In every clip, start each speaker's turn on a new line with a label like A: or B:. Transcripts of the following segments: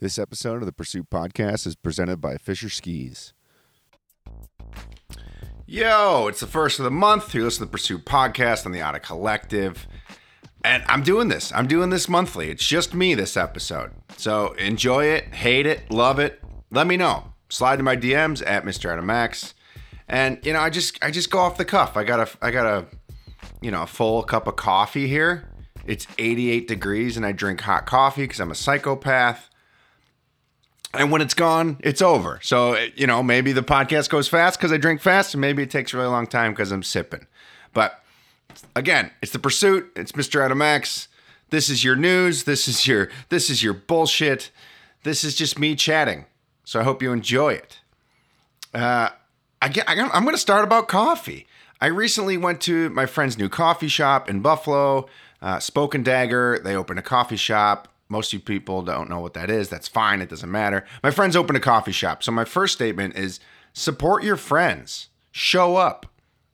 A: This episode of the Pursuit Podcast is presented by Fischer Skis.
B: Yo, it's the first of the month. You listen to the Pursuit Podcast on the Out of Collective. And I'm doing this. I'm doing this monthly. It's just me this episode. So enjoy it, hate it, love it. Let me know. Slide to my DMs at Mr. Adamax. And you know, I just I just go off the cuff. I got a I got a you know, a full cup of coffee here. It's 88 degrees and I drink hot coffee because I'm a psychopath. And when it's gone, it's over. So, you know, maybe the podcast goes fast because I drink fast, and maybe it takes a really long time because I'm sipping. But again, it's the pursuit. It's Mr. Adam Adamax. This is your news. This is your this is your bullshit. This is just me chatting. So I hope you enjoy it. Uh, I get, I, I'm going to start about coffee. I recently went to my friend's new coffee shop in Buffalo, uh, Spoke and Dagger. They opened a coffee shop. Most of you people don't know what that is. That's fine. It doesn't matter. My friends opened a coffee shop. So my first statement is support your friends. Show up.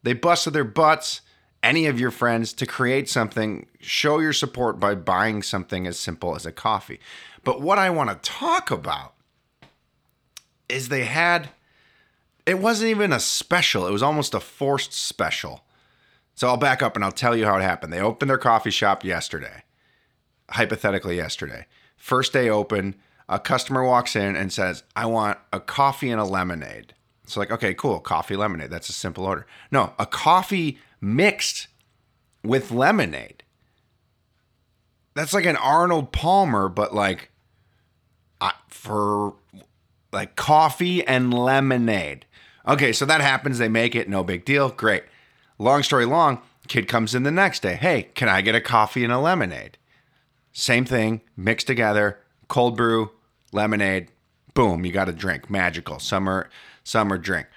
B: They busted their butts, any of your friends, to create something. Show your support by buying something as simple as a coffee. But what I want to talk about is they had it wasn't even a special, it was almost a forced special. So I'll back up and I'll tell you how it happened. They opened their coffee shop yesterday, hypothetically, yesterday. First day open, a customer walks in and says, I want a coffee and a lemonade. It's like, okay, cool, coffee, lemonade. That's a simple order. No, a coffee mixed with lemonade. That's like an Arnold Palmer, but like for like coffee and lemonade. Okay, so that happens. They make it, no big deal. Great. Long story long, kid comes in the next day. Hey, can I get a coffee and a lemonade? Same thing, mixed together, cold brew, lemonade, boom, you got a drink. Magical. Summer summer drink.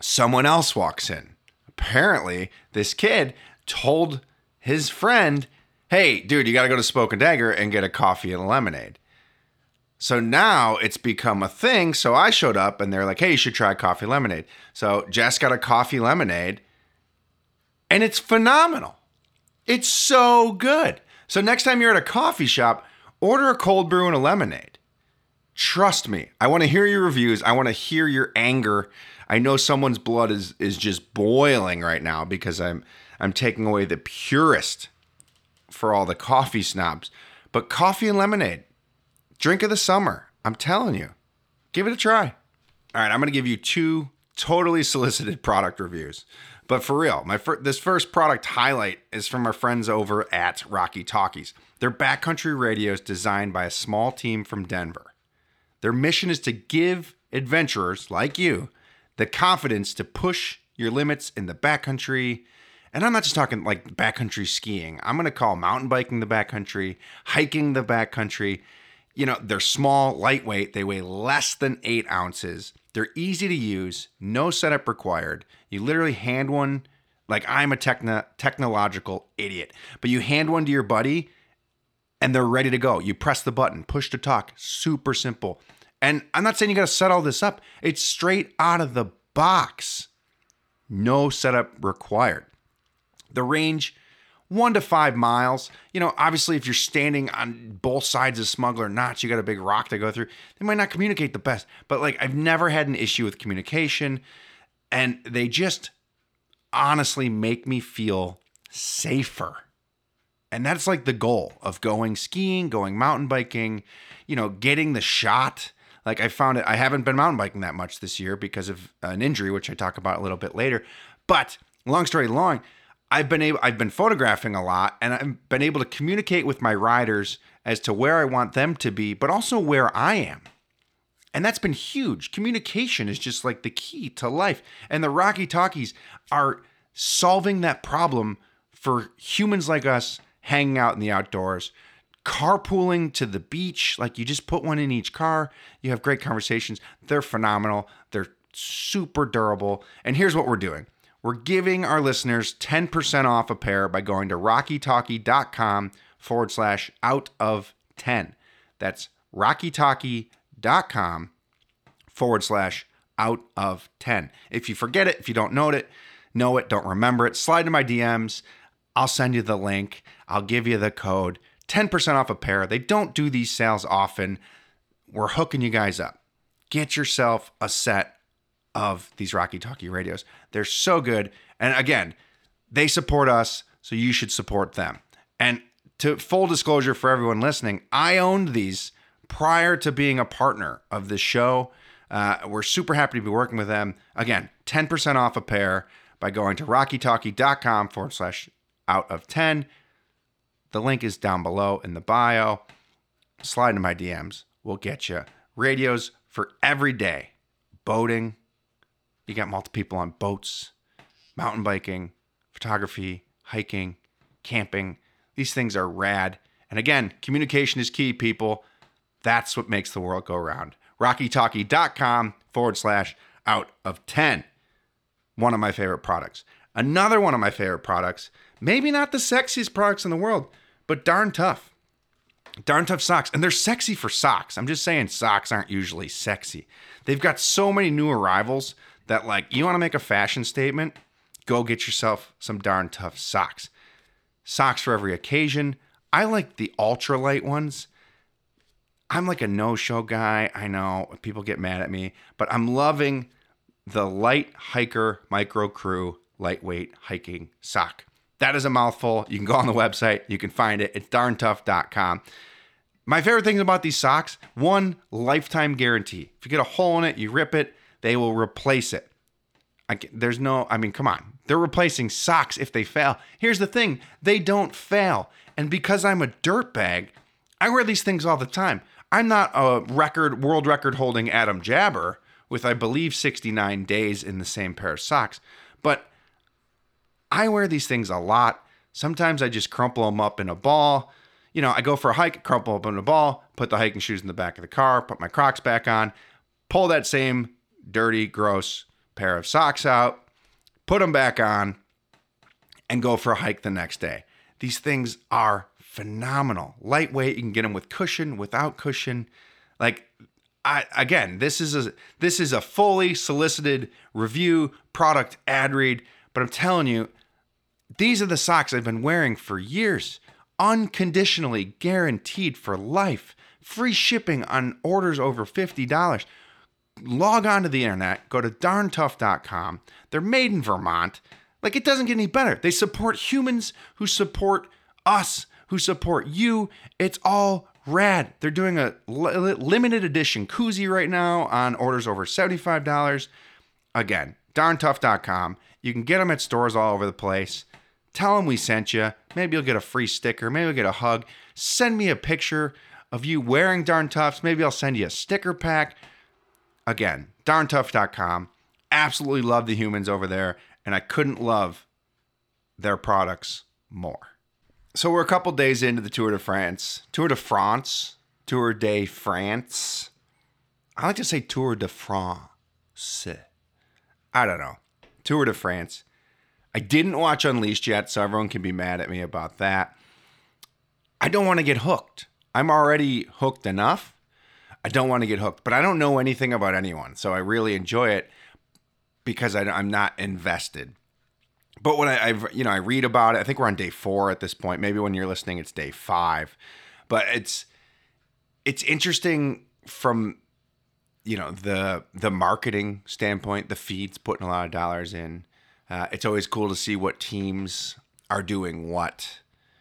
B: Someone else walks in. Apparently, this kid told his friend, "Hey, dude, you got to go to Spoke and Dagger and get a coffee and a lemonade." So now it's become a thing. So I showed up and they're like, hey, you should try coffee lemonade. So Jess got a coffee lemonade and it's phenomenal. It's so good. So next time you're at a coffee shop, order a cold brew and a lemonade. Trust me, I want to hear your reviews. I want to hear your anger. I know someone's blood is is just boiling right now because I'm I'm taking away the purest for all the coffee snobs. But coffee and lemonade, Drink of the summer. I'm telling you. Give it a try. All right, I'm going to give you two totally solicited product reviews. But for real, my fir- this first product highlight is from our friends over at Rocky Talkies. They're backcountry radios designed by a small team from Denver. Their mission is to give adventurers like you the confidence to push your limits in the backcountry. And I'm not just talking like backcountry skiing. I'm going to call mountain biking the backcountry, hiking the backcountry, you know, they're small, lightweight, they weigh less than eight ounces. They're easy to use, no setup required. You literally hand one, like I'm a techno- technological idiot, but you hand one to your buddy and they're ready to go. You press the button, push to talk, super simple. And I'm not saying you got to set all this up, it's straight out of the box. No setup required. The range one to five miles. You know, obviously, if you're standing on both sides of Smuggler Notch, you got a big rock to go through. They might not communicate the best, but like I've never had an issue with communication, and they just honestly make me feel safer. And that's like the goal of going skiing, going mountain biking, you know, getting the shot. Like I found it, I haven't been mountain biking that much this year because of an injury, which I talk about a little bit later. But long story long, I've been able I've been photographing a lot and I've been able to communicate with my riders as to where I want them to be, but also where I am. And that's been huge. Communication is just like the key to life. And the Rocky Talkies are solving that problem for humans like us hanging out in the outdoors, carpooling to the beach. Like you just put one in each car, you have great conversations. They're phenomenal, they're super durable. And here's what we're doing we're giving our listeners 10% off a pair by going to rockytalkie.com forward slash out of 10. That's rockytalkie.com forward slash out of 10. If you forget it, if you don't know it, know it, don't remember it, slide to my DMs. I'll send you the link. I'll give you the code 10% off a pair. They don't do these sales often. We're hooking you guys up. Get yourself a set of these Rocky Talkie radios. They're so good. And again, they support us, so you should support them. And to full disclosure for everyone listening, I owned these prior to being a partner of this show. Uh, we're super happy to be working with them. Again, 10% off a pair by going to rockytalkie.com forward slash out of 10. The link is down below in the bio. Slide into my DMs. We'll get you radios for every day. Boating. You got multiple people on boats, mountain biking, photography, hiking, camping. These things are rad. And again, communication is key, people. That's what makes the world go round. RockyTalkie.com forward slash out of 10. One of my favorite products. Another one of my favorite products, maybe not the sexiest products in the world, but darn tough. Darn tough socks. And they're sexy for socks. I'm just saying socks aren't usually sexy. They've got so many new arrivals that, like, you want to make a fashion statement? Go get yourself some darn tough socks. Socks for every occasion. I like the ultralight ones. I'm like a no show guy. I know people get mad at me, but I'm loving the Light Hiker Micro Crew lightweight hiking sock. That is a mouthful. You can go on the website, you can find it. It's darntough.com. My favorite things about these socks one, lifetime guarantee. If you get a hole in it, you rip it, they will replace it. I, there's no, I mean, come on. They're replacing socks if they fail. Here's the thing they don't fail. And because I'm a dirtbag, I wear these things all the time. I'm not a record, world record holding Adam Jabber with, I believe, 69 days in the same pair of socks, but I wear these things a lot. Sometimes I just crumple them up in a ball. You know, I go for a hike, crumple up in a ball, put the hiking shoes in the back of the car, put my Crocs back on, pull that same dirty, gross pair of socks out, put them back on, and go for a hike the next day. These things are phenomenal. Lightweight, you can get them with cushion, without cushion. Like I again, this is a this is a fully solicited review product ad read, but I'm telling you, these are the socks I've been wearing for years, unconditionally guaranteed for life, free shipping on orders over $50. Log on to the internet, go to darntough.com. They're made in Vermont. Like it doesn't get any better. They support humans who support us, who support you. It's all rad. They're doing a li- limited edition koozie right now on orders over $75. Again, darntough.com. You can get them at stores all over the place. Tell them we sent you. Maybe you'll get a free sticker. Maybe you'll get a hug. Send me a picture of you wearing Darn Toughs. Maybe I'll send you a sticker pack. Again, darntough.com. Absolutely love the humans over there, and I couldn't love their products more. So we're a couple days into the Tour de France. Tour de France. Tour de France. I like to say Tour de France. I don't know. Tour de France. I didn't watch Unleashed yet, so everyone can be mad at me about that. I don't want to get hooked. I'm already hooked enough. I don't want to get hooked, but I don't know anything about anyone, so I really enjoy it because I, am not invested. But when I, I've you know I read about it, I think we're on day four at this point. Maybe when you're listening, it's day five. But it's it's interesting from you know the the marketing standpoint. The feed's putting a lot of dollars in. Uh, it's always cool to see what teams are doing what.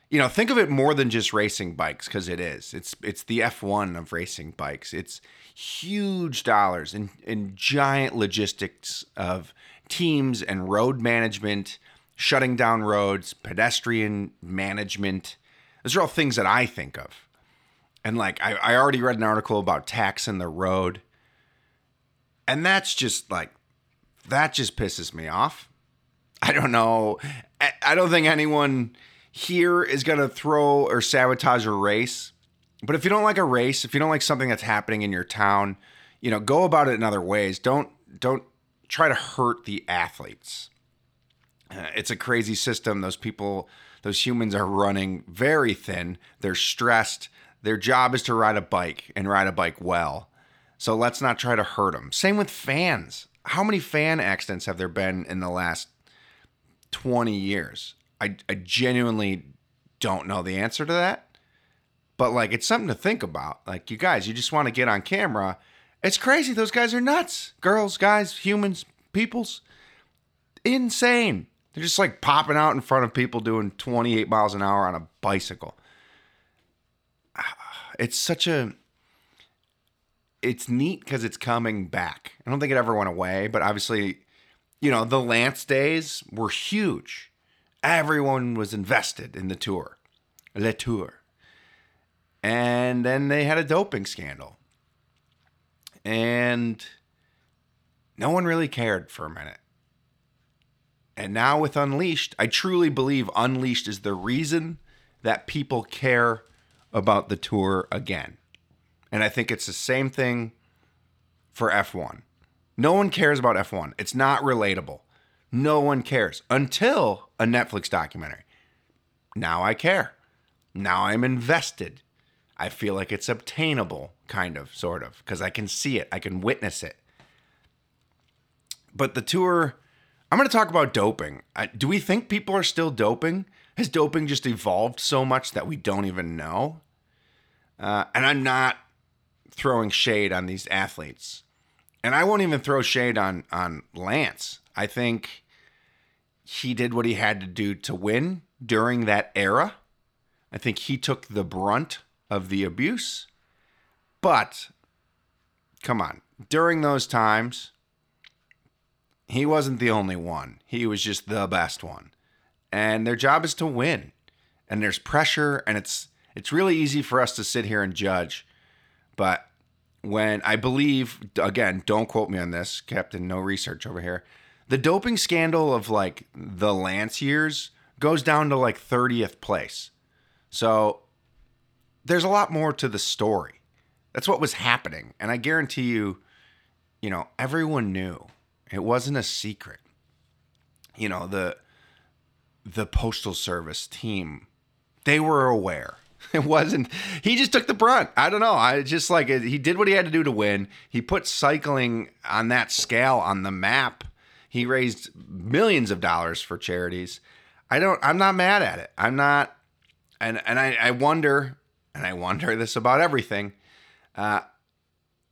B: You know, think of it more than just racing bikes because it is. It's it's the F1 of racing bikes. It's huge dollars and, and giant logistics of teams and road management, shutting down roads, pedestrian management. Those are all things that I think of. And like I, I already read an article about taxing the road. And that's just like that just pisses me off I don't know. I don't think anyone here is going to throw or sabotage a race. But if you don't like a race, if you don't like something that's happening in your town, you know, go about it in other ways. Don't don't try to hurt the athletes. Uh, it's a crazy system. Those people, those humans are running very thin. They're stressed. Their job is to ride a bike and ride a bike well. So let's not try to hurt them. Same with fans. How many fan accidents have there been in the last 20 years? I, I genuinely don't know the answer to that. but like it's something to think about. Like you guys, you just want to get on camera. It's crazy. Those guys are nuts. Girls, guys, humans, peoples. Insane. They're just like popping out in front of people doing 28 miles an hour on a bicycle. It's such a it's neat because it's coming back. I don't think it ever went away, but obviously, you know, the Lance days were huge. Everyone was invested in the tour, Le Tour. And then they had a doping scandal. And no one really cared for a minute. And now with Unleashed, I truly believe Unleashed is the reason that people care about the tour again. And I think it's the same thing for F1. No one cares about F1. It's not relatable. No one cares until a Netflix documentary. Now I care. Now I'm invested. I feel like it's obtainable, kind of, sort of, because I can see it, I can witness it. But the tour, I'm going to talk about doping. do we think people are still doping? Has doping just evolved so much that we don't even know? Uh, and I'm not throwing shade on these athletes. And I won't even throw shade on on Lance. I think he did what he had to do to win during that era. I think he took the brunt of the abuse. But come on, during those times, he wasn't the only one. He was just the best one. And their job is to win. And there's pressure and it's it's really easy for us to sit here and judge. But when I believe, again, don't quote me on this, Captain, no research over here. The doping scandal of like the Lance years goes down to like 30th place. So there's a lot more to the story. That's what was happening. And I guarantee you, you know, everyone knew. It wasn't a secret. You know, the the postal service team, they were aware. It wasn't. He just took the brunt. I don't know. I just like he did what he had to do to win. He put cycling on that scale on the map. He raised millions of dollars for charities. I don't. I'm not mad at it. I'm not. And and I, I wonder, and I wonder this about everything. Uh,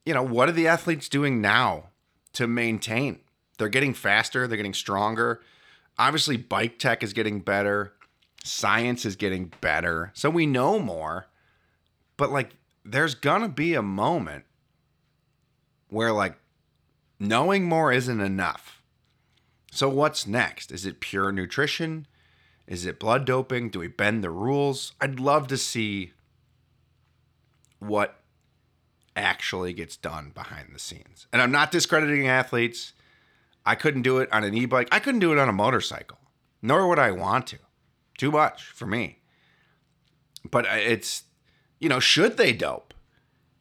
B: you know, what are the athletes doing now to maintain? They're getting faster. They're getting stronger. Obviously, bike tech is getting better science is getting better, so we know more. But like, there's gonna be a moment where like knowing more isn't enough. So what's next? Is it pure nutrition? Is it blood doping? Do we bend the rules? I'd love to see what actually gets done behind the scenes. And I'm not discrediting athletes. I couldn't do it on an e-bike. I couldn't do it on a motorcycle. Nor would I want to. Too much for me. But it's, you know, should they dope?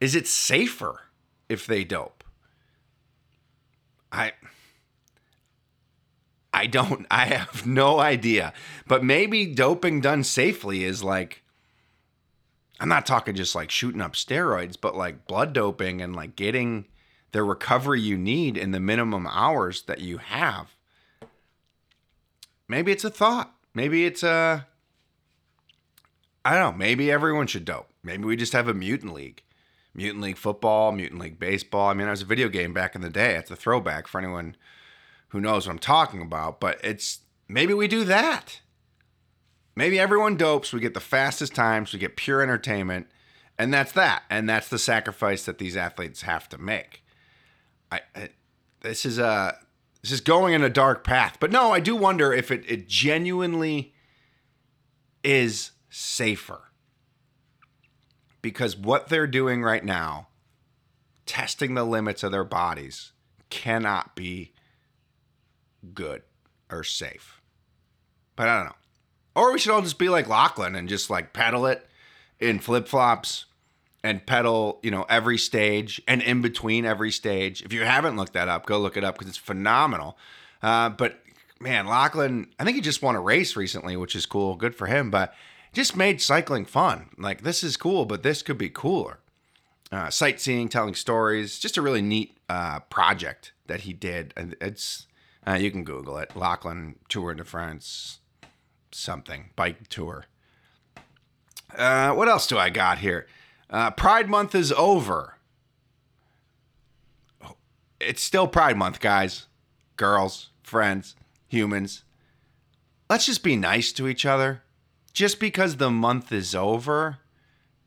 B: Is it safer if they dope? I. I don't, I have no idea. But maybe doping done safely is like, I'm not talking just like shooting up steroids, but like blood doping and like getting the recovery you need in the minimum hours that you have. Maybe it's a thought. Maybe it's a. I don't know. Maybe everyone should dope. Maybe we just have a mutant league. Mutant League football, Mutant League baseball. I mean, it was a video game back in the day. It's a throwback for anyone who knows what I'm talking about. But it's maybe we do that. Maybe everyone dopes. We get the fastest times. We get pure entertainment, and that's that. And that's the sacrifice that these athletes have to make. I, I this is a this is going in a dark path. But no, I do wonder if it, it genuinely is safer. Because what they're doing right now, testing the limits of their bodies, cannot be good or safe. But I don't know. Or we should all just be like Lachlan and just like pedal it in flip flops and pedal, you know, every stage and in between every stage. If you haven't looked that up, go look it up because it's phenomenal. Uh, but man, Lachlan, I think he just won a race recently, which is cool. Good for him. But just made cycling fun. Like this is cool, but this could be cooler. Uh, sightseeing, telling stories, just a really neat uh, project that he did. And it's uh, you can Google it. Lachlan Tour de France, something bike tour. Uh, what else do I got here? Uh, Pride Month is over. It's still Pride Month, guys, girls, friends, humans. Let's just be nice to each other. Just because the month is over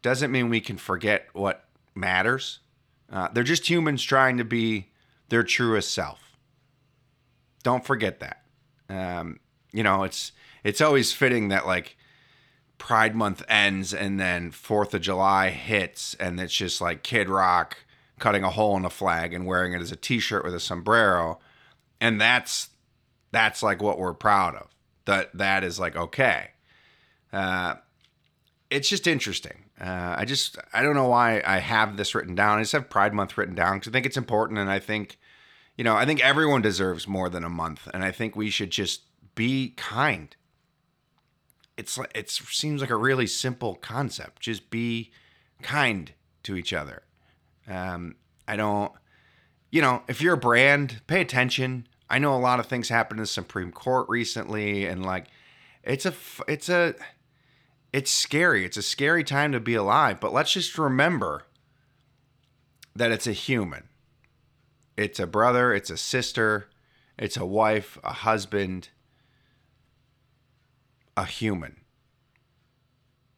B: doesn't mean we can forget what matters. Uh, they're just humans trying to be their truest self. Don't forget that. Um, you know, it's it's always fitting that like Pride Month ends and then Fourth of July hits, and it's just like Kid Rock cutting a hole in a flag and wearing it as a T-shirt with a sombrero, and that's that's like what we're proud of. That that is like okay. Uh, it's just interesting. Uh, I just I don't know why I have this written down. I just have Pride Month written down because I think it's important, and I think you know I think everyone deserves more than a month, and I think we should just be kind it's it seems like a really simple concept. Just be kind to each other. Um, I don't, you know, if you're a brand, pay attention. I know a lot of things happened in the Supreme Court recently, and like, it's a, it's a, it's scary. It's a scary time to be alive. But let's just remember that it's a human. It's a brother. It's a sister. It's a wife. A husband a human.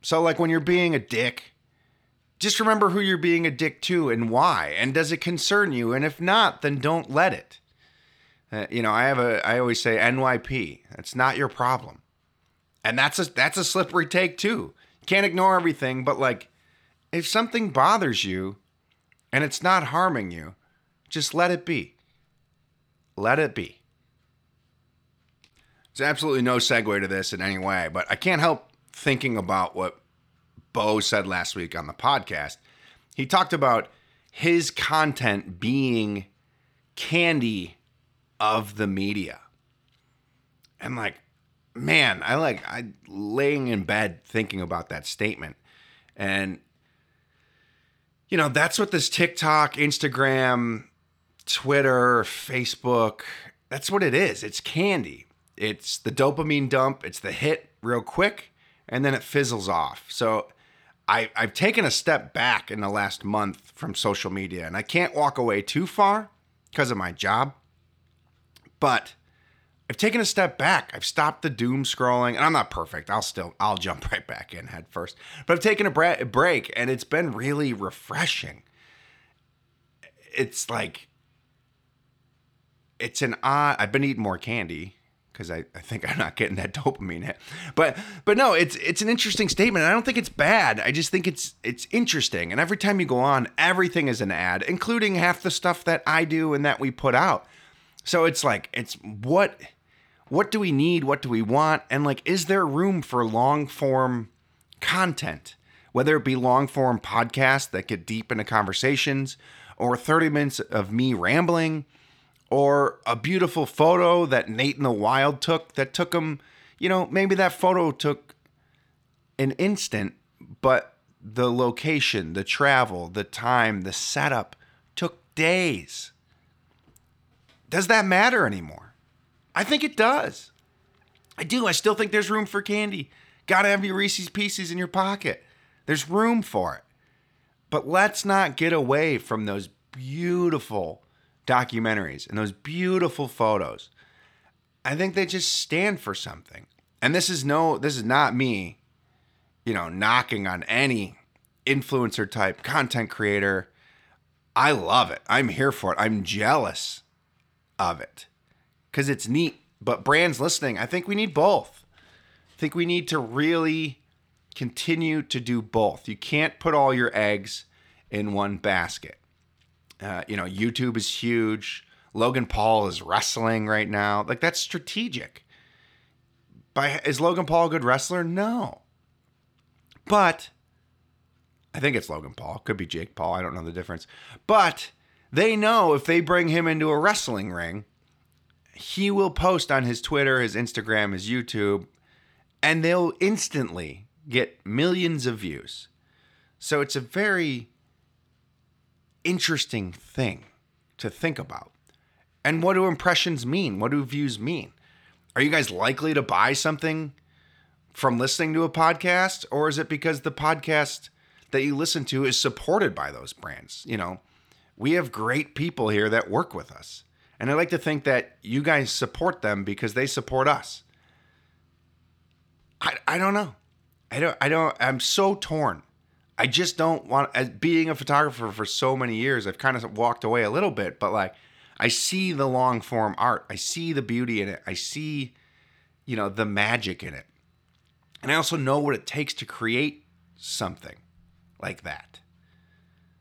B: So, like when you're being a dick, just remember who you're being a dick to and why. And does it concern you? And if not, then don't let it. Uh, you know, I have a, I always say NYP. That's not your problem. And that's a, that's a slippery take too. You can't ignore everything, but like, if something bothers you and it's not harming you, just let it be. Let it be. There's absolutely no segue to this in any way, but I can't help thinking about what Bo said last week on the podcast. He talked about his content being candy of the media. And like, man, I like I laying in bed thinking about that statement. And you know, that's what this TikTok, Instagram, Twitter, Facebook, that's what it is. It's candy it's the dopamine dump, it's the hit real quick, and then it fizzles off. So I, I've taken a step back in the last month from social media, and I can't walk away too far because of my job. But I've taken a step back. I've stopped the doom scrolling, and I'm not perfect. I'll still I'll jump right back in head first. But I've taken a break, and it's been really refreshing. It's like it's an odd. I've been eating more candy because I, I think I'm not getting that dopamine hit. But but no, it's it's an interesting statement. I don't think it's bad. I just think it's it's interesting. And every time you go on, everything is an ad, including half the stuff that I do and that we put out. So it's like it's what what do we need? What do we want? And like is there room for long form content? Whether it be long form podcasts that get deep into conversations or 30 minutes of me rambling or a beautiful photo that Nate in the Wild took that took him, you know, maybe that photo took an instant, but the location, the travel, the time, the setup took days. Does that matter anymore? I think it does. I do. I still think there's room for candy. Gotta have your Reese's Pieces in your pocket. There's room for it. But let's not get away from those beautiful documentaries and those beautiful photos. I think they just stand for something. And this is no, this is not me, you know, knocking on any influencer type content creator. I love it. I'm here for it. I'm jealous of it because it's neat. But brands listening, I think we need both. I think we need to really continue to do both. You can't put all your eggs in one basket. Uh, you know, YouTube is huge. Logan Paul is wrestling right now. Like that's strategic. By is Logan Paul a good wrestler? No. But I think it's Logan Paul. Could be Jake Paul. I don't know the difference. But they know if they bring him into a wrestling ring, he will post on his Twitter, his Instagram, his YouTube, and they'll instantly get millions of views. So it's a very interesting thing to think about. And what do impressions mean? What do views mean? Are you guys likely to buy something from listening to a podcast, or is it because the podcast that you listen to is supported by those brands? You know, we have great people here that work with us. And I like to think that you guys support them because they support us. I, I don't know. I don't I don't I'm so torn. I just don't want as being a photographer for so many years, I've kind of walked away a little bit, but like I see the long form art. I see the beauty in it. I see, you know, the magic in it. And I also know what it takes to create something like that.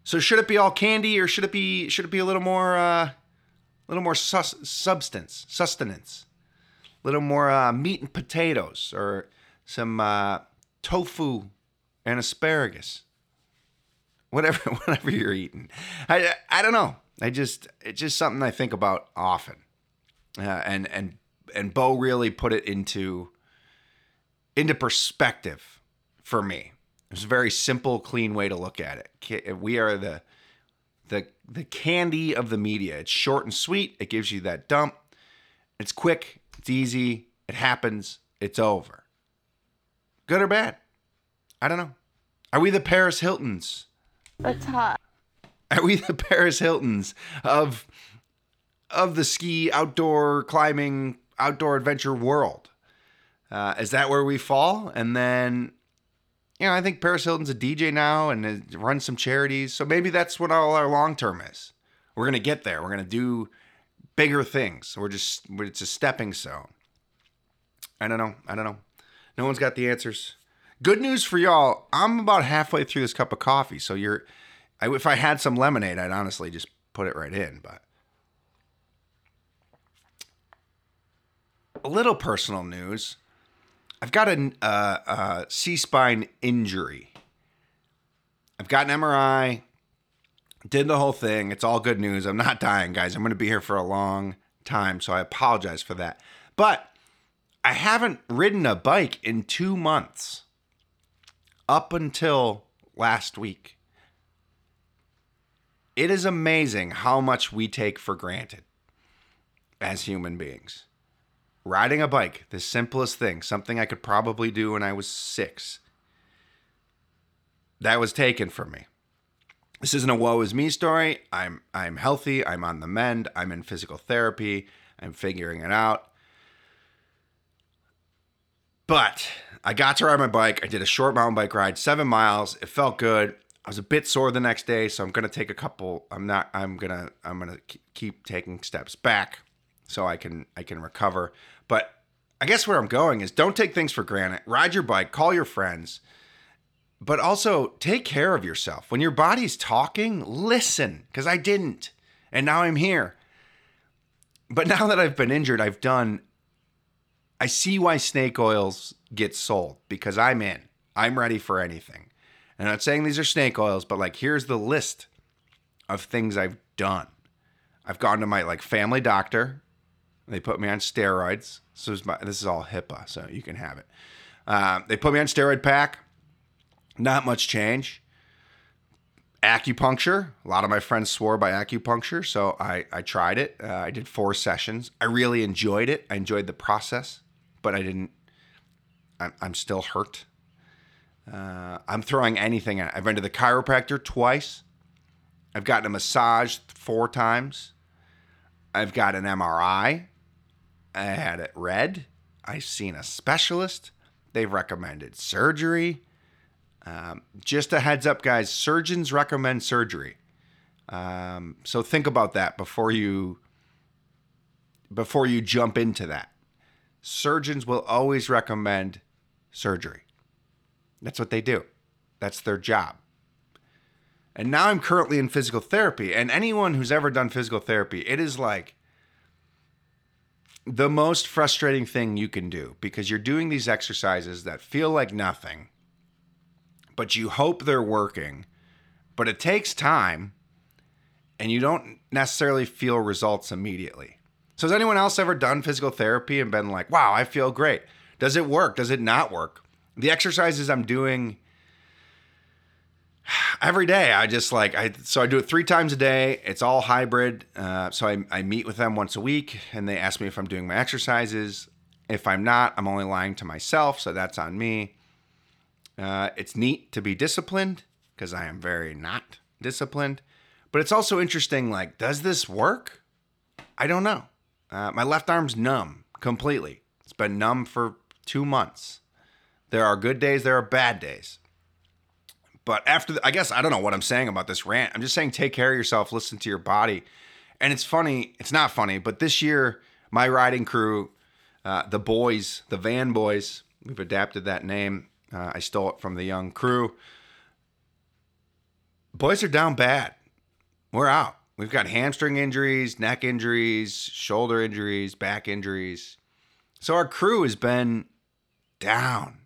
B: So should it be all candy or should it be should it be a little more uh a little more sus- substance, sustenance? A little more uh, meat and potatoes or some uh, tofu and asparagus. Whatever whatever you're eating. I I don't know. I just it's just something I think about often. Uh, and and and Bo really put it into into perspective for me. It's a very simple, clean way to look at it. We are the the the candy of the media. It's short and sweet. It gives you that dump. It's quick. It's easy. It happens. It's over. Good or bad? I don't know. Are we the Paris Hiltons?
C: It's hot.
B: Are we the Paris Hiltons of of the ski outdoor climbing outdoor adventure world? Uh, is that where we fall? And then you know, I think Paris Hilton's a DJ now and runs some charities. So maybe that's what all our long term is. We're gonna get there. We're gonna do bigger things. We're just it's a stepping stone. I don't know. I don't know. No one's got the answers. Good news for y'all. I'm about halfway through this cup of coffee. So you're, I, if I had some lemonade, I'd honestly just put it right in. But a little personal news. I've got a, uh, a C spine injury. I've got an MRI, did the whole thing. It's all good news. I'm not dying, guys. I'm going to be here for a long time, so I apologize for that. But I haven't ridden a bike in two months up until last week. It is amazing how much we take for granted as human beings riding a bike, the simplest thing, something I could probably do when I was six, that was taken from me. This isn't a woe is me story. I'm I'm healthy. I'm on the mend. I'm in physical therapy. I'm figuring it out. But I got to ride my bike. I did a short mountain bike ride, seven miles. It felt good. I was a bit sore the next day, so I'm gonna take a couple. I'm not. I'm gonna. I'm gonna keep taking steps back so I can I can recover. But I guess where I'm going is don't take things for granted. Ride your bike, call your friends, but also take care of yourself. When your body's talking, listen, because I didn't. And now I'm here. But now that I've been injured, I've done I see why snake oils get sold because I'm in. I'm ready for anything. And I'm not saying these are snake oils, but like here's the list of things I've done. I've gone to my like family doctor they put me on steroids. So my, this is all HIPAA, so you can have it. Uh, they put me on steroid pack. Not much change. Acupuncture. A lot of my friends swore by acupuncture, so I, I tried it. Uh, I did four sessions. I really enjoyed it. I enjoyed the process, but I didn't. I'm, I'm still hurt. Uh, I'm throwing anything at it. I've been to the chiropractor twice. I've gotten a massage four times. I've got an MRI. I had it read. I've seen a specialist. They've recommended surgery. Um, just a heads up, guys surgeons recommend surgery. Um, so think about that before you before you jump into that. Surgeons will always recommend surgery. That's what they do. That's their job. And now I'm currently in physical therapy. And anyone who's ever done physical therapy, it is like the most frustrating thing you can do because you're doing these exercises that feel like nothing, but you hope they're working, but it takes time and you don't necessarily feel results immediately. So, has anyone else ever done physical therapy and been like, wow, I feel great? Does it work? Does it not work? The exercises I'm doing every day i just like i so i do it three times a day it's all hybrid uh, so I, I meet with them once a week and they ask me if i'm doing my exercises If I'm not, I'm only lying to myself, so that's on me. Uh, it's neat to be disciplined because I am very not disciplined. But it's also interesting like, does this work? I don't know. Uh, my left arm's numb completely. It's been numb for two months. There are good days, there are bad days. But after, the, I guess, I don't know what I'm saying about this rant. I'm just saying take care of yourself, listen to your body. And it's funny, it's not funny, but this year, my riding crew, uh, the boys, the van boys, we've adapted that name. Uh, I stole it from the young crew. Boys are down bad. We're out. We've got hamstring injuries, neck injuries, shoulder injuries, back injuries. So our crew has been down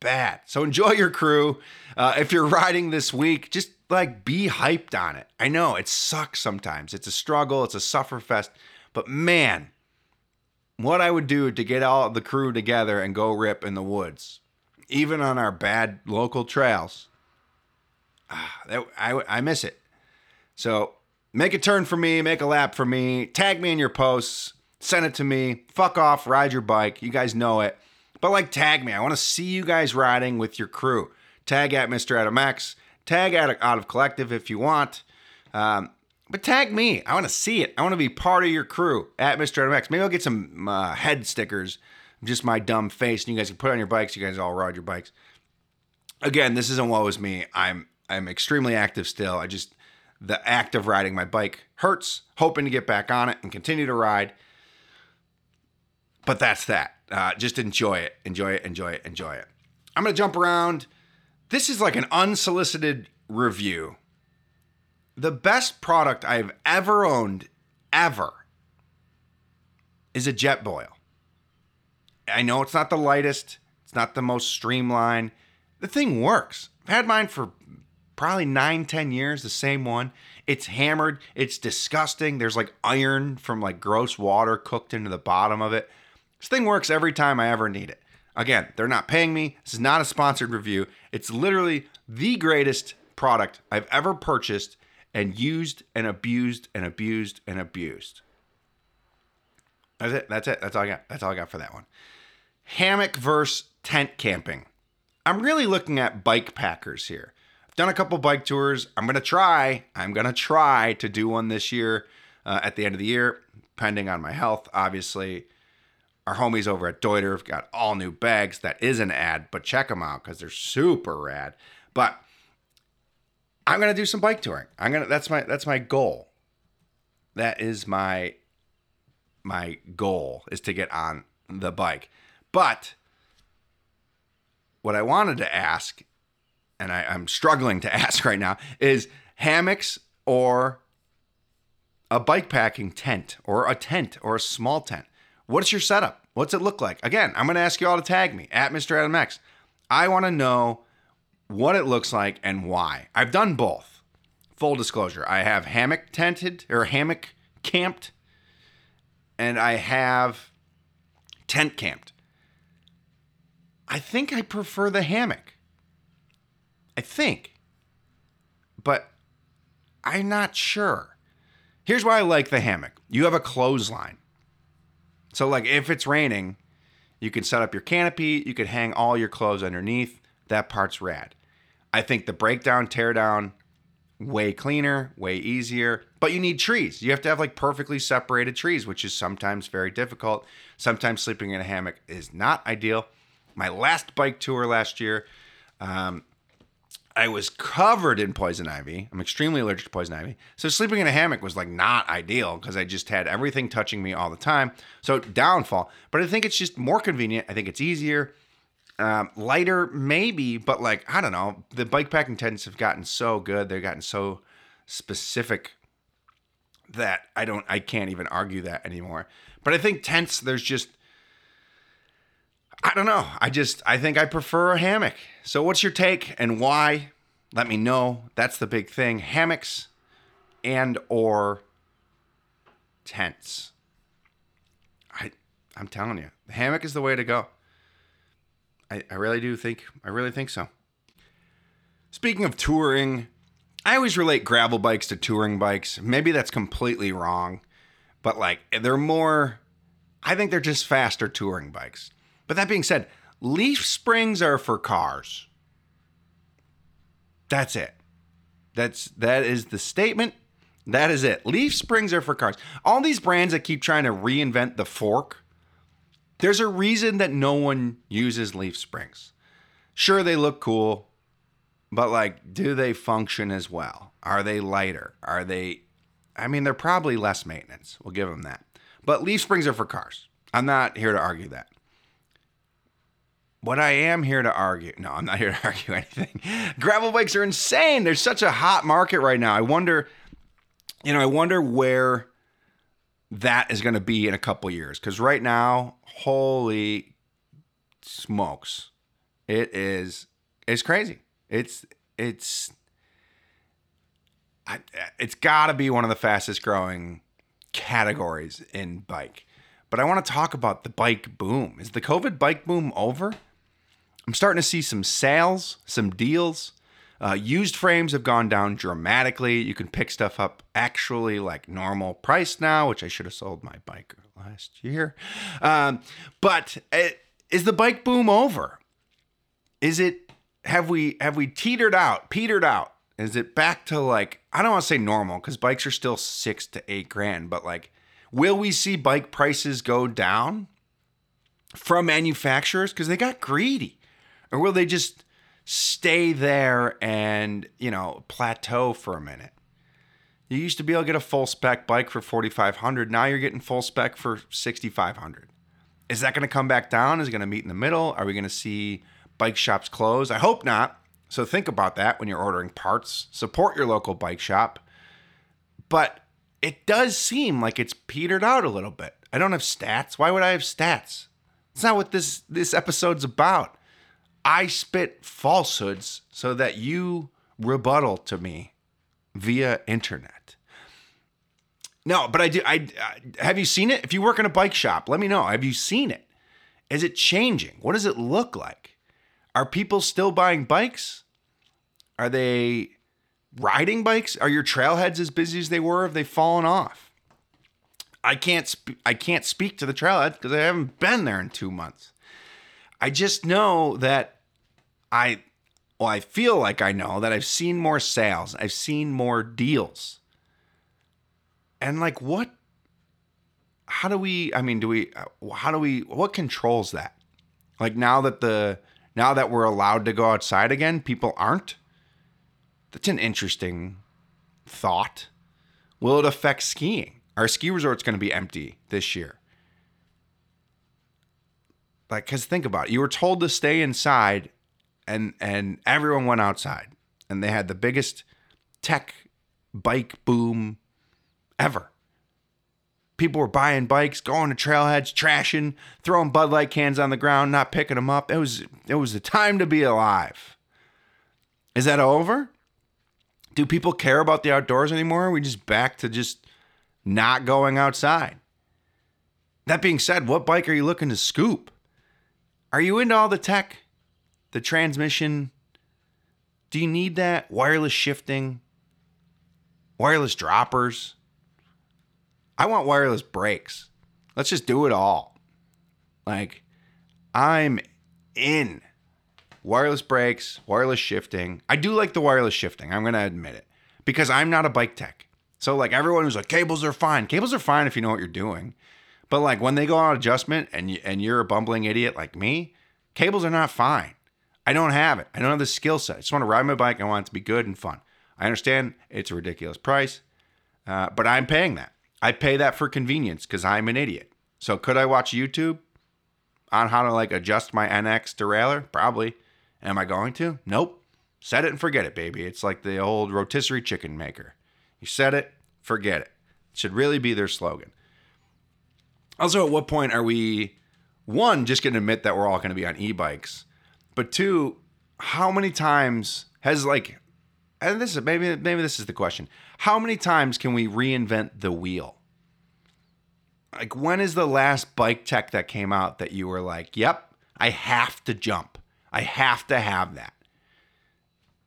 B: bad. So enjoy your crew. Uh, if you're riding this week, just like be hyped on it. I know it sucks sometimes. It's a struggle, it's a sufferfest. But man, what I would do to get all the crew together and go rip in the woods, even on our bad local trails, ah, that, I, I miss it. So make a turn for me, make a lap for me, tag me in your posts, send it to me. Fuck off, ride your bike. You guys know it. But like, tag me. I want to see you guys riding with your crew. Tag at Mr. Adam X. Tag at Out of Collective if you want. Um, but tag me. I want to see it. I want to be part of your crew at Mr. Adam X. Maybe I'll get some uh, head stickers, just my dumb face, and you guys can put on your bikes. You guys all ride your bikes. Again, this isn't what was me. I'm I'm extremely active still. I just the act of riding my bike hurts. Hoping to get back on it and continue to ride. But that's that. Uh, just enjoy it, enjoy it, enjoy it, enjoy it. I'm gonna jump around. This is like an unsolicited review. The best product I've ever owned, ever, is a Jetboil. I know it's not the lightest, it's not the most streamlined. The thing works. I've had mine for probably nine, ten years, the same one. It's hammered, it's disgusting. There's like iron from like gross water cooked into the bottom of it. This thing works every time I ever need it. Again, they're not paying me. This is not a sponsored review. It's literally the greatest product I've ever purchased and used and abused and abused and abused. That's it. That's it. That's all I got. That's all I got for that one. Hammock versus tent camping. I'm really looking at bike packers here. Done a couple bike tours. I'm to try. I'm to try to do one this year uh, at the end of the year, depending on my health, obviously. Our homies over at Deuter have got all new bags. That is an ad, but check them out because they're super rad. But I'm gonna do some bike touring. I'm gonna that's my that's my goal. That is my my goal is to get on the bike. But what I wanted to ask, and I, I'm struggling to ask right now, is hammocks or a bike packing tent or a tent or a small tent. What's your setup? What's it look like? Again, I'm going to ask you all to tag me at Mr. Adam X. I want to know what it looks like and why. I've done both. Full disclosure, I have hammock tented or hammock camped, and I have tent camped. I think I prefer the hammock. I think. But I'm not sure. Here's why I like the hammock you have a clothesline. So, like, if it's raining, you can set up your canopy, you can hang all your clothes underneath. That part's rad. I think the breakdown, teardown, way cleaner, way easier, but you need trees. You have to have like perfectly separated trees, which is sometimes very difficult. Sometimes sleeping in a hammock is not ideal. My last bike tour last year, um, I was covered in poison ivy. I'm extremely allergic to poison ivy. So sleeping in a hammock was like not ideal because I just had everything touching me all the time. So downfall. But I think it's just more convenient. I think it's easier. Um, lighter, maybe, but like, I don't know. The bike packing tents have gotten so good. They've gotten so specific that I don't, I can't even argue that anymore. But I think tents, there's just, I don't know. I just I think I prefer a hammock. So what's your take and why? Let me know. That's the big thing. Hammocks and or tents. I I'm telling you, the hammock is the way to go. I, I really do think I really think so. Speaking of touring, I always relate gravel bikes to touring bikes. Maybe that's completely wrong, but like they're more I think they're just faster touring bikes. But that being said, leaf springs are for cars. That's it. That's that is the statement. That is it. Leaf springs are for cars. All these brands that keep trying to reinvent the fork, there's a reason that no one uses leaf springs. Sure, they look cool, but like, do they function as well? Are they lighter? Are they, I mean, they're probably less maintenance. We'll give them that. But leaf springs are for cars. I'm not here to argue that. What I am here to argue, no, I'm not here to argue anything. Gravel bikes are insane. There's such a hot market right now. I wonder, you know, I wonder where that is going to be in a couple years. Because right now, holy smokes, it is, it's crazy. It's, it's, I, it's got to be one of the fastest growing categories in bike. But I want to talk about the bike boom. Is the COVID bike boom over? I'm starting to see some sales, some deals. Uh, used frames have gone down dramatically. You can pick stuff up actually like normal price now, which I should have sold my bike last year. Um, but it, is the bike boom over? Is it have we have we teetered out, petered out? Is it back to like I don't want to say normal because bikes are still six to eight grand, but like, will we see bike prices go down from manufacturers because they got greedy? Or will they just stay there and, you know, plateau for a minute? You used to be able to get a full spec bike for 4500 Now you're getting full spec for 6500 Is that going to come back down? Is it going to meet in the middle? Are we going to see bike shops close? I hope not. So think about that when you're ordering parts. Support your local bike shop. But it does seem like it's petered out a little bit. I don't have stats. Why would I have stats? It's not what this this episode's about. I spit falsehoods so that you rebuttal to me via internet. No, but I do. I, I have you seen it? If you work in a bike shop, let me know. Have you seen it? Is it changing? What does it look like? Are people still buying bikes? Are they riding bikes? Are your trailheads as busy as they were? Have they fallen off? I can't. Sp- I can't speak to the trailhead because I haven't been there in two months. I just know that I, well, I feel like I know that I've seen more sales, I've seen more deals. And like, what, how do we, I mean, do we, uh, how do we, what controls that? Like now that the, now that we're allowed to go outside again, people aren't. That's an interesting thought. Will it affect skiing? Our ski resort's going to be empty this year like because think about it. You were told to stay inside and and everyone went outside and they had the biggest tech bike boom ever. People were buying bikes going to trailheads trashing throwing bud light cans on the ground not picking them up. It was it was the time to be alive. Is that over? Do people care about the outdoors anymore? Are we just back to just not going outside. That being said what bike are you looking to scoop are you into all the tech? The transmission? Do you need that? Wireless shifting? Wireless droppers? I want wireless brakes. Let's just do it all. Like, I'm in. Wireless brakes, wireless shifting. I do like the wireless shifting. I'm going to admit it because I'm not a bike tech. So, like, everyone who's like, cables are fine. Cables are fine if you know what you're doing. But like when they go on adjustment and you, and you're a bumbling idiot like me, cables are not fine. I don't have it. I don't have the skill set. I just want to ride my bike. I want it to be good and fun. I understand it's a ridiculous price, uh, but I'm paying that. I pay that for convenience because I'm an idiot. So could I watch YouTube on how to like adjust my NX derailleur? Probably. Am I going to? Nope. Set it and forget it, baby. It's like the old rotisserie chicken maker. You set it, forget it. it should really be their slogan. Also, at what point are we, one, just going to admit that we're all going to be on e bikes? But two, how many times has like, and this is maybe maybe this is the question: How many times can we reinvent the wheel? Like, when is the last bike tech that came out that you were like, "Yep, I have to jump. I have to have that."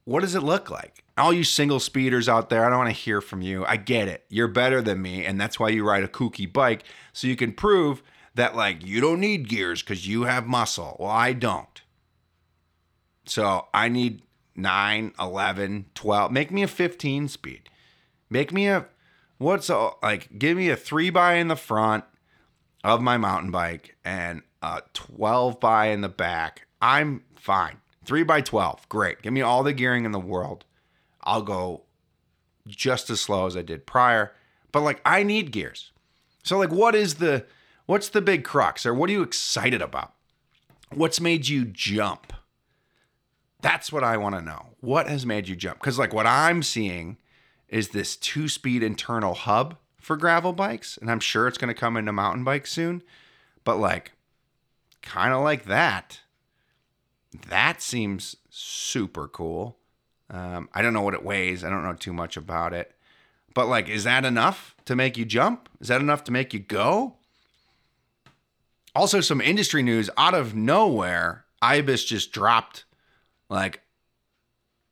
B: What does it look like? All you single speeders out there, I don't want to hear from you. I get it. You're better than me, and that's why you ride a kooky bike so you can prove that like you don't need gears because you have muscle. Well, I don't. So I need 9, 11, 12. Make me a 15 speed. Make me a, what's a, like, give me a 3 by in the front of my mountain bike and a 12 by in the back. I'm fine. 3 by 12. Great. Give me all the gearing in the world. I'll go just as slow as I did prior. But like, I need gears. So, like, what is the, what's the big crux or what are you excited about? What's made you jump? That's what I want to know. What has made you jump? Because, like, what I'm seeing is this two speed internal hub for gravel bikes. And I'm sure it's going to come into mountain bikes soon. But, like, kind of like that. That seems super cool. Um, I don't know what it weighs. I don't know too much about it. But, like, is that enough to make you jump? Is that enough to make you go? Also, some industry news out of nowhere. Ibis just dropped like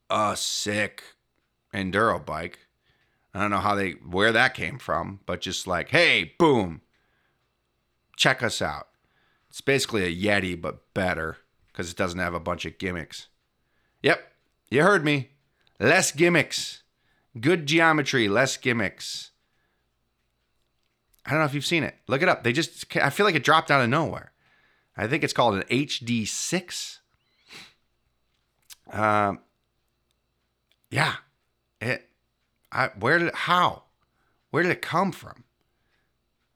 B: a sick enduro bike. I don't know how they where that came from, but just like, hey, boom, check us out. It's basically a Yeti, but better because it doesn't have a bunch of gimmicks. Yep, you heard me. Less gimmicks. Good geometry, less gimmicks. I don't know if you've seen it. Look it up. They just, I feel like it dropped out of nowhere. I think it's called an HD6 um, yeah, it. I where did how, where did it come from?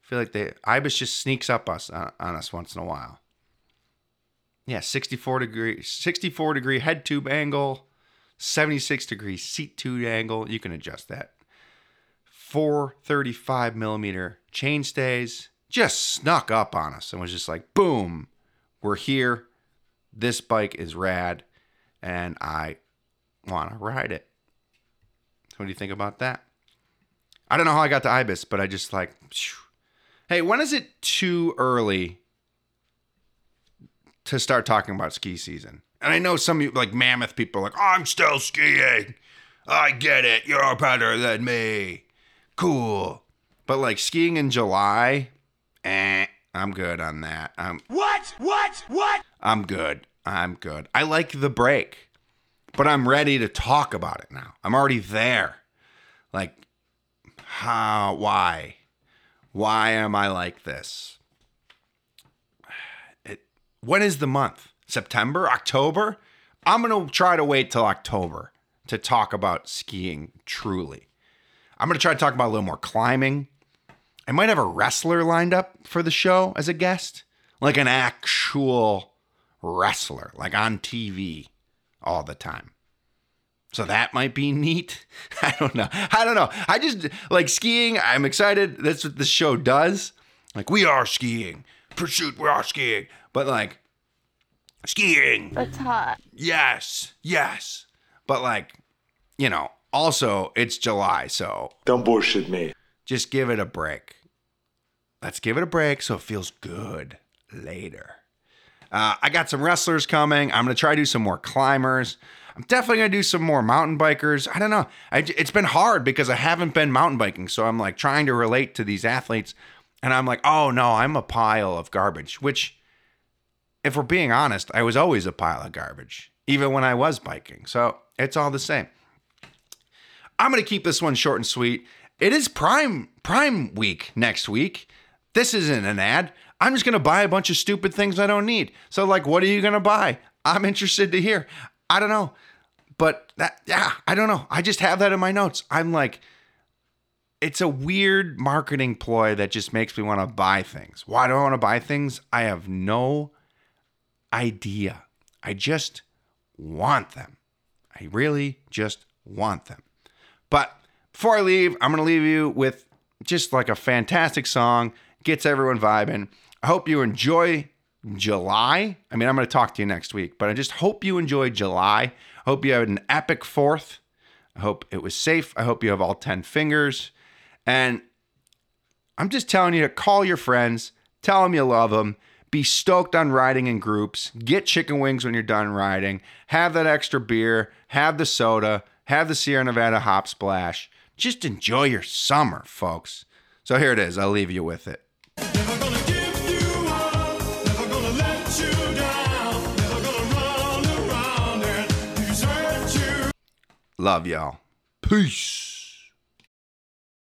B: I feel like the ibis just sneaks up us uh, on us once in a while. Yeah, 64 degree 64 degree head tube angle, 76 degree seat tube angle. You can adjust that. 435 millimeter chain stays. Just snuck up on us and was just like, boom, we're here. This bike is rad and I want to ride it. What do you think about that? I don't know how I got to Ibis, but I just like, phew. hey, when is it too early to start talking about ski season? And I know some like mammoth people are like, I'm still skiing. I get it. You're better than me. Cool. But like skiing in July, eh, I'm good on that. I'm
C: What? What? What?
B: I'm good. I'm good. I like the break, but I'm ready to talk about it now. I'm already there. Like, how, why? Why am I like this? It, when is the month? September? October? I'm going to try to wait till October to talk about skiing truly. I'm going to try to talk about a little more climbing. I might have a wrestler lined up for the show as a guest, like an actual wrestler, like on TV all the time. So that might be neat. I don't know. I don't know. I just like skiing. I'm excited. That's what the show does. Like we are skiing. Pursuit, we are skiing. But like skiing.
D: That's hot.
B: Yes. Yes. But like, you know, also it's July, so
C: Don't bullshit me.
B: just give it a break. Let's give it a break so it feels good later. Uh, I got some wrestlers coming. I'm going to try to do some more climbers. I'm definitely going to do some more mountain bikers. I don't know. I, it's been hard because I haven't been mountain biking. So I'm like trying to relate to these athletes. And I'm like, oh no, I'm a pile of garbage, which, if we're being honest, I was always a pile of garbage, even when I was biking. So it's all the same. I'm going to keep this one short and sweet. It is Prime Prime week next week. This isn't an ad. I'm just going to buy a bunch of stupid things I don't need. So like what are you going to buy? I'm interested to hear. I don't know. But that yeah, I don't know. I just have that in my notes. I'm like it's a weird marketing ploy that just makes me want to buy things. Why do I want to buy things? I have no idea. I just want them. I really just want them. But before I leave, I'm going to leave you with just like a fantastic song, gets everyone vibing. I hope you enjoy July. I mean, I'm going to talk to you next week, but I just hope you enjoy July. I hope you had an epic fourth. I hope it was safe. I hope you have all 10 fingers. And I'm just telling you to call your friends, tell them you love them, be stoked on riding in groups, get chicken wings when you're done riding, have that extra beer, have the soda, have the Sierra Nevada hop splash. Just enjoy your summer, folks. So here it is. I'll leave you with it. Love y'all. Peace.